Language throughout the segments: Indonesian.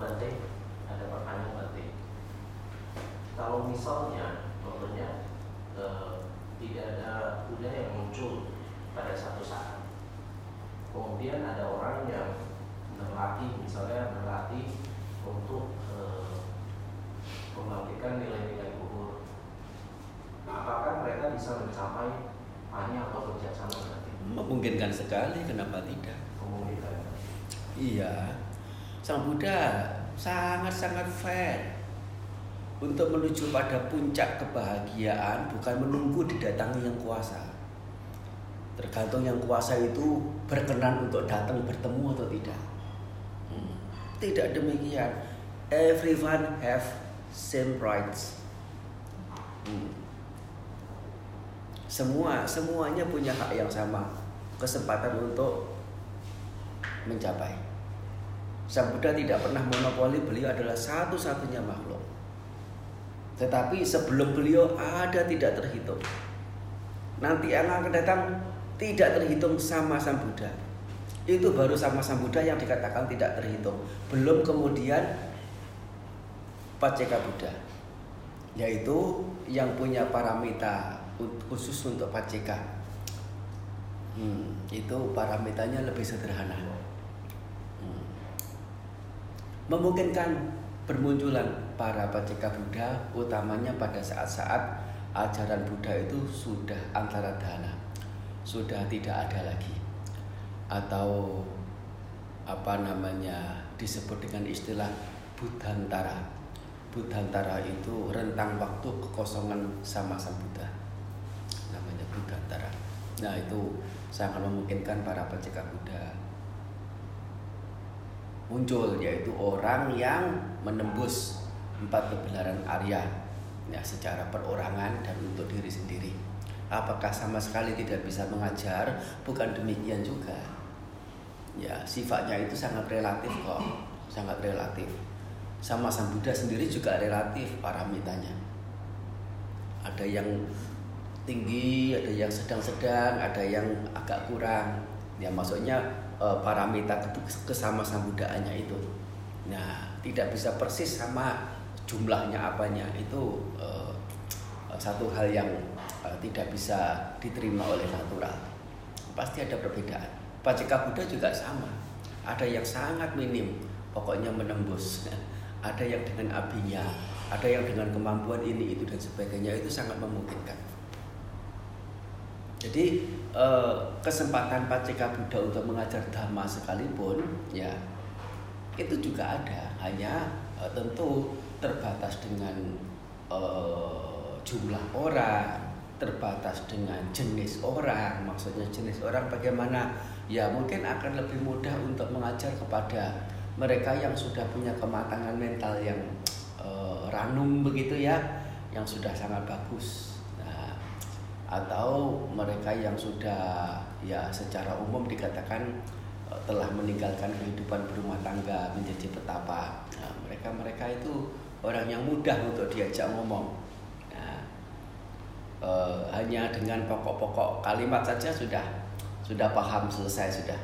penting ada pertanyaan penting kalau misalnya contohnya eh, tidak ada budaya yang muncul pada satu saat kemudian ada orang yang berlatih misalnya berlatih untuk eh, membangkitkan nilai-nilai luhur apakah mereka bisa mencapai hanya atau kerjasama Memungkinkan sekali, kenapa tidak? memungkinkan. Iya, Sang Buddha sangat-sangat fair untuk menuju pada puncak kebahagiaan bukan menunggu didatangi yang kuasa. Tergantung yang kuasa itu berkenan untuk datang bertemu atau tidak. Hmm. Tidak demikian. Everyone have same rights. Hmm. Semua semuanya punya hak yang sama, kesempatan untuk mencapai. Sang Buddha tidak pernah monopoli, beliau adalah satu-satunya makhluk. Tetapi sebelum beliau ada tidak terhitung. Nanti yang akan datang tidak terhitung sama Sang Buddha. Itu baru sama Sang Buddha yang dikatakan tidak terhitung. Belum kemudian Paceka Buddha. Yaitu yang punya paramita khusus untuk Paceka. Hmm, itu paramitanya lebih sederhana. Memungkinkan bermunculan para Paceka Buddha utamanya pada saat-saat ajaran Buddha itu sudah antara dana, sudah tidak ada lagi, atau apa namanya disebut dengan istilah Budantara. Budantara itu rentang waktu kekosongan sama Sang Buddha, namanya Budantara. Nah itu sangat memungkinkan para Paceka Buddha muncul yaitu orang yang menembus empat kebenaran Arya ya secara perorangan dan untuk diri sendiri. Apakah sama sekali tidak bisa mengajar? Bukan demikian juga. Ya, sifatnya itu sangat relatif kok, sangat relatif. Sama Sang Buddha sendiri juga relatif paramitanya. Ada yang tinggi, ada yang sedang-sedang, ada yang agak kurang. Ya, maksudnya uh, paramita kesama sambudaannya itu. Nah, tidak bisa persis sama jumlahnya apanya itu uh, satu hal yang uh, tidak bisa diterima oleh natural. Pasti ada perbedaan. Paceka Buddha juga sama. Ada yang sangat minim, pokoknya menembus. Ada yang dengan abinya, ada yang dengan kemampuan ini itu dan sebagainya itu sangat memungkinkan. Jadi eh, kesempatan Paceka Buddha untuk mengajar dhamma sekalipun ya itu juga ada. Hanya eh, tentu terbatas dengan eh, jumlah orang terbatas dengan jenis orang. Maksudnya jenis orang bagaimana? Ya mungkin akan lebih mudah untuk mengajar kepada mereka yang sudah punya kematangan mental yang uh, ranum begitu ya yang sudah sangat bagus atau mereka yang sudah ya secara umum dikatakan uh, telah meninggalkan kehidupan berumah tangga menjadi petapa. Nah, mereka mereka itu orang yang mudah untuk diajak ngomong. Nah, uh, hanya dengan pokok-pokok kalimat saja sudah sudah paham selesai sudah.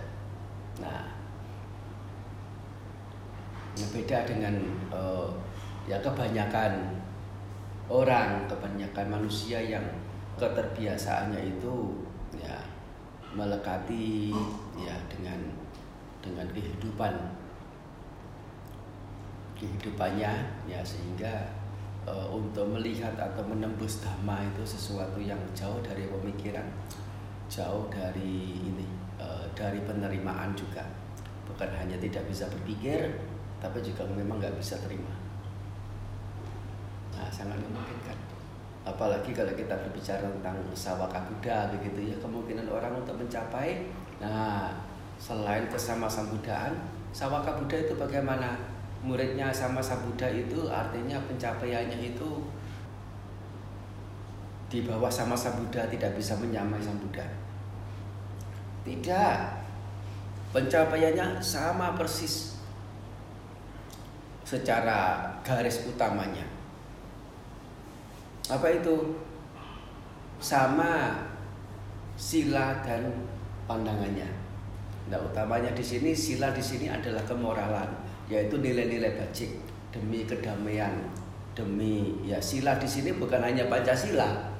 Nah beda dengan uh, ya kebanyakan orang kebanyakan manusia yang keterbiasaannya itu ya melekati ya dengan dengan kehidupan. Kehidupannya ya sehingga e, untuk melihat atau menembus dhamma itu sesuatu yang jauh dari pemikiran jauh dari ini e, dari penerimaan juga. Bukan hanya tidak bisa berpikir tapi juga memang nggak bisa terima. Nah sangat memungkinkan apalagi kalau kita berbicara tentang sawaka Buddha begitu ya kemungkinan orang untuk mencapai. Nah selain kesama sambudaan sawaka Buddha itu bagaimana? Muridnya sama sang Buddha itu artinya pencapaiannya itu di bawah sama sang Buddha tidak bisa menyamai sang Buddha. Tidak. Pencapaiannya sama persis secara garis utamanya apa itu sama sila dan pandangannya. Nah, utamanya di sini sila di sini adalah kemoralan yaitu nilai-nilai bajik demi kedamaian, demi ya sila di sini bukan hanya Pancasila.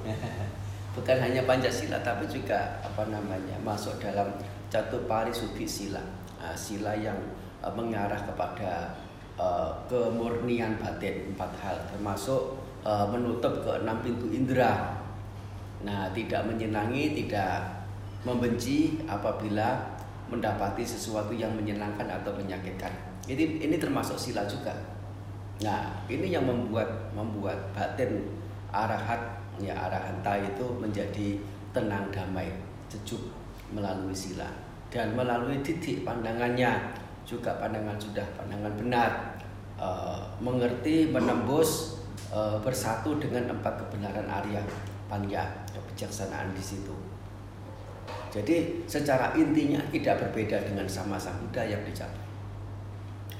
bukan hanya Pancasila tapi juga apa namanya masuk dalam catur pari suki sila. Nah, sila yang uh, mengarah kepada uh, kemurnian batin empat hal termasuk uh, menutup ke enam pintu indera. Nah, tidak menyenangi, tidak membenci apabila mendapati sesuatu yang menyenangkan atau menyakitkan. Ini ini termasuk sila juga. Nah, ini yang membuat membuat batin arahat ya arahanta itu menjadi tenang damai, sejuk melalui sila dan melalui titik pandangannya juga pandangan sudah pandangan benar e, mengerti menembus e, bersatu dengan empat kebenaran Arya Panya kebijaksanaan di situ. Jadi secara intinya tidak berbeda dengan sama sang Buddha yang dicapai.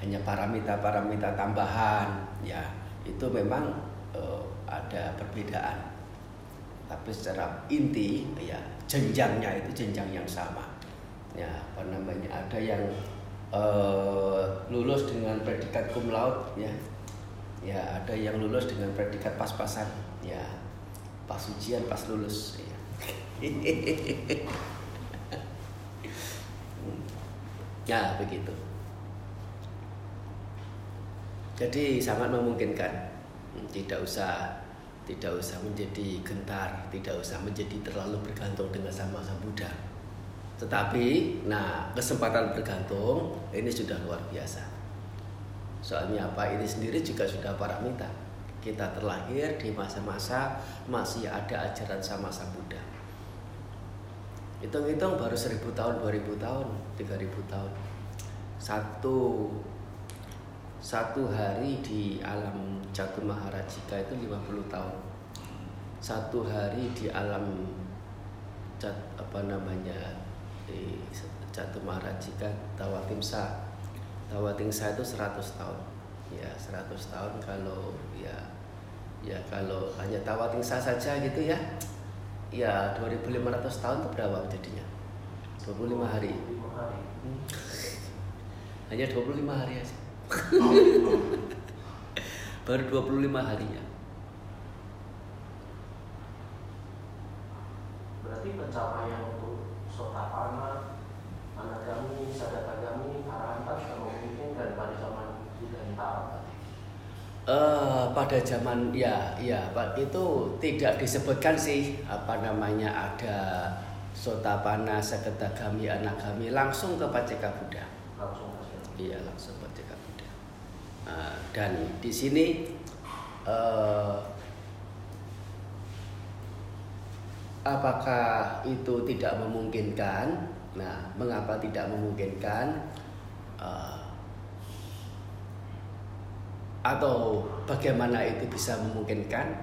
Hanya paramita-paramita tambahan, ya itu memang uh, ada perbedaan. Tapi secara inti, ya jenjangnya itu jenjang yang sama. Ya apa namanya? Ada yang uh, lulus dengan predikat cum laude, ya, ya ada yang lulus dengan predikat pas-pasan, ya pas ujian pas lulus. Ya. Ya begitu. Jadi sangat memungkinkan tidak usah tidak usah menjadi gentar, tidak usah menjadi terlalu bergantung dengan sama sang Buddha. Tetapi, nah kesempatan bergantung ini sudah luar biasa. Soalnya apa? Ini sendiri juga sudah paramita. Kita terlahir di masa-masa masih ada ajaran sama sang Buddha hitung-hitung baru seribu tahun, dua ribu tahun, tiga ribu tahun. Satu satu hari di alam Jatuh Maharajika itu 50 tahun. Satu hari di alam jat, apa namanya di Jatuh Maharajika Tawatimsa. Tawatimsa itu 100 tahun. Ya, 100 tahun kalau ya ya kalau hanya Tawatimsa saja gitu ya ya 2500 tahun itu berapa jadinya? 25 hari. Hanya 25 hari aja. Baru 25 harinya. Berarti pencapaian untuk sotapana anagami sadatagami arahantas mungkin dan pada zaman Buddha Uh, pada zaman ya ya Pak itu tidak disebutkan sih apa namanya ada sotapana seketagami anagami langsung ke Paceka Buddha. Langsung Iya langsung Paceka Buddha. Uh, dan di sini uh, apakah itu tidak memungkinkan? Nah, mengapa tidak memungkinkan? Uh, atau bagaimana itu bisa memungkinkan?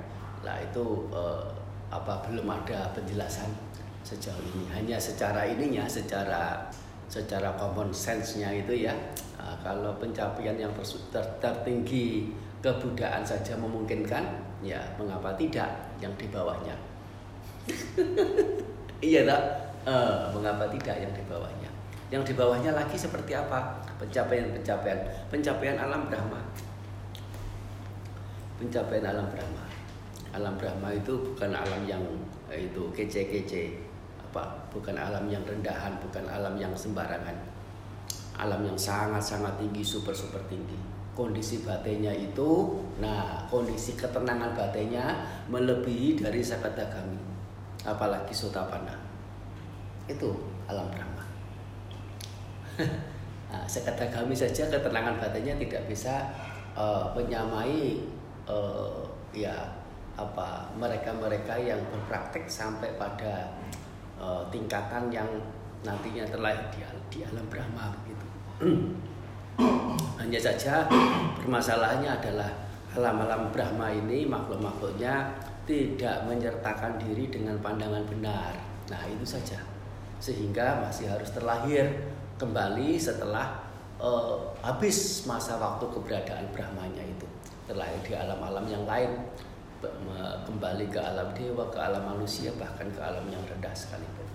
Lah itu eh, apa belum ada penjelasan sejauh ini. Hanya secara ininya secara secara common sense-nya itu ya. Nah, kalau pencapaian yang ter, ter, tertinggi kebudayaan saja memungkinkan ya mengapa tidak yang di bawahnya? Iya tak? Eh, mengapa tidak yang di bawahnya? Yang di bawahnya lagi seperti apa? Pencapaian pencapaian pencapaian alam Brahma pencapaian alam Brahma. Alam Brahma itu bukan alam yang eh, itu kece-kece, apa? Bukan alam yang rendahan, bukan alam yang sembarangan. Alam yang sangat-sangat tinggi, super-super tinggi. Kondisi batinnya itu, nah kondisi ketenangan batinnya melebihi dari sakata kami, apalagi sotapana. Itu alam Brahma. nah, sekata kami saja ketenangan batinnya tidak bisa uh, menyamai uh, ya apa mereka-mereka yang berpraktek sampai pada uh, tingkatan yang nantinya terlahir di, di alam Brahma begitu. Hanya saja permasalahannya adalah alam-alam Brahma ini makhluk-makhluknya tidak menyertakan diri dengan pandangan benar. Nah itu saja sehingga masih harus terlahir kembali setelah uh, habis masa waktu keberadaan Brahmanya itu terlahir di alam-alam yang lain kembali ke alam dewa, ke alam manusia, bahkan ke alam yang rendah sekalipun.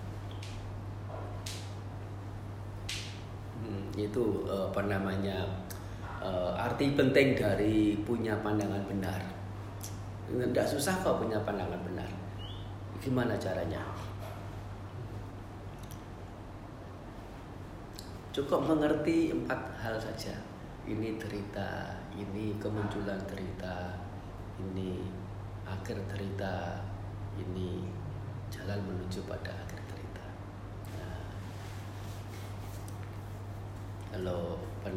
Hmm, itu apa namanya arti penting dari punya pandangan benar. Tidak susah kok punya pandangan benar. Gimana caranya? Cukup mengerti empat hal saja. Ini derita, ini kemunculan derita, ini akhir derita, ini jalan menuju pada akhir derita. Nah, kalau apa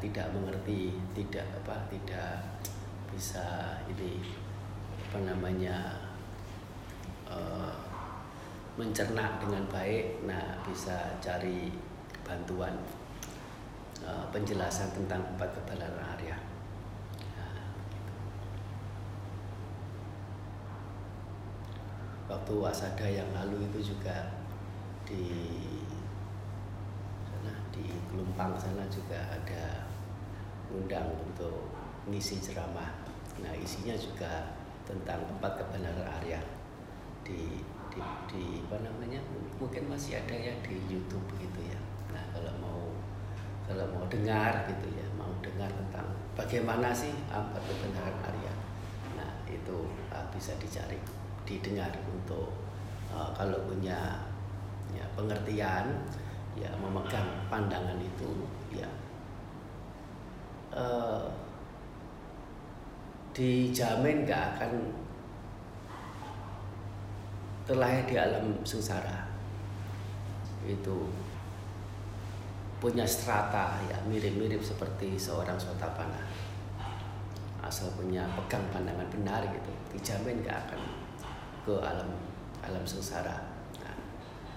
tidak mengerti, tidak apa, tidak bisa ini apa namanya uh, mencerna dengan baik, nah bisa cari bantuan uh, penjelasan tentang empat kebenaran Arya. Waktu wasada yang lalu itu juga di sana di Gelumpang sana juga ada undang untuk ngisi ceramah. Nah isinya juga tentang empat kebenaran Arya di di, di apa namanya mungkin masih ada ya di YouTube begitu ya Nah kalau mau kalau mau dengar gitu ya, mau dengar tentang bagaimana sih empat kebenaran Arya. Nah itu uh, bisa dicari, didengar untuk uh, kalau punya ya, pengertian, ya memegang pandangan itu, ya. Uh, dijamin gak akan terlahir di alam sengsara. Itu punya strata ya mirip-mirip seperti seorang sotapana asal punya pegang pandangan benar gitu dijamin gak akan ke alam alam sengsara. Nah,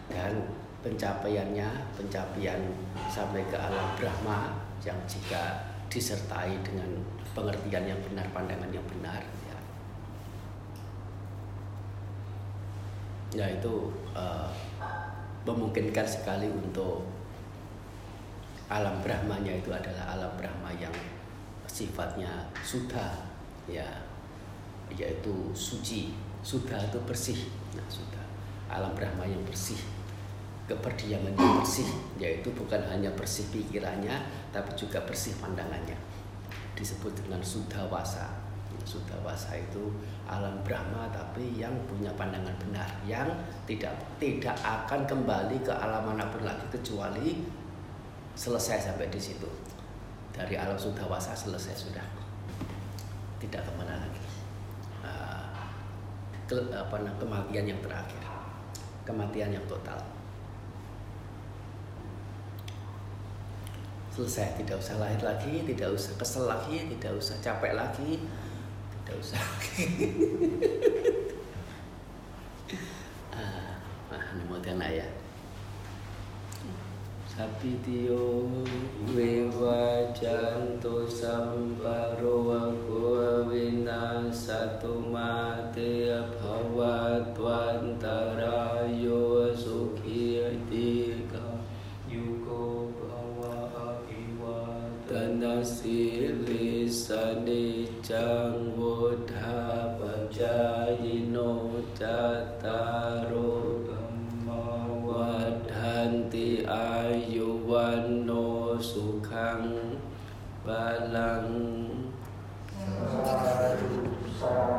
dan pencapaiannya pencapaian sampai ke alam Brahma yang jika disertai dengan pengertian yang benar pandangan yang benar ya. Ya itu uh, memungkinkan sekali untuk alam Brahmanya itu adalah alam Brahma yang sifatnya sudah ya yaitu suci. Sudah itu bersih. Nah alam Brahma yang bersih. Keperdiaman yang bersih yaitu bukan hanya bersih pikirannya tapi juga bersih pandangannya. Disebut dengan sudawasa sudawasa itu alam Brahma tapi yang punya pandangan benar yang tidak tidak akan kembali ke alam mana pun lagi kecuali selesai sampai di situ. Dari alam sudawasa selesai sudah. Tidak ke mana lagi. Uh, ke, apa kematian yang terakhir. Kematian yang total. Selesai tidak usah lahir lagi tidak usah kesel lagi tidak usah capek lagi tidak usah ah, ah, อพิติโยเววาจันโตสัมปโรโกวินาสตุมาเตภวัตวันตรายโยสุขีติกายุโกภวะอิวาตนาสิลิสนิจังวุธาปจายโนจัตารุ ba lan sa du sa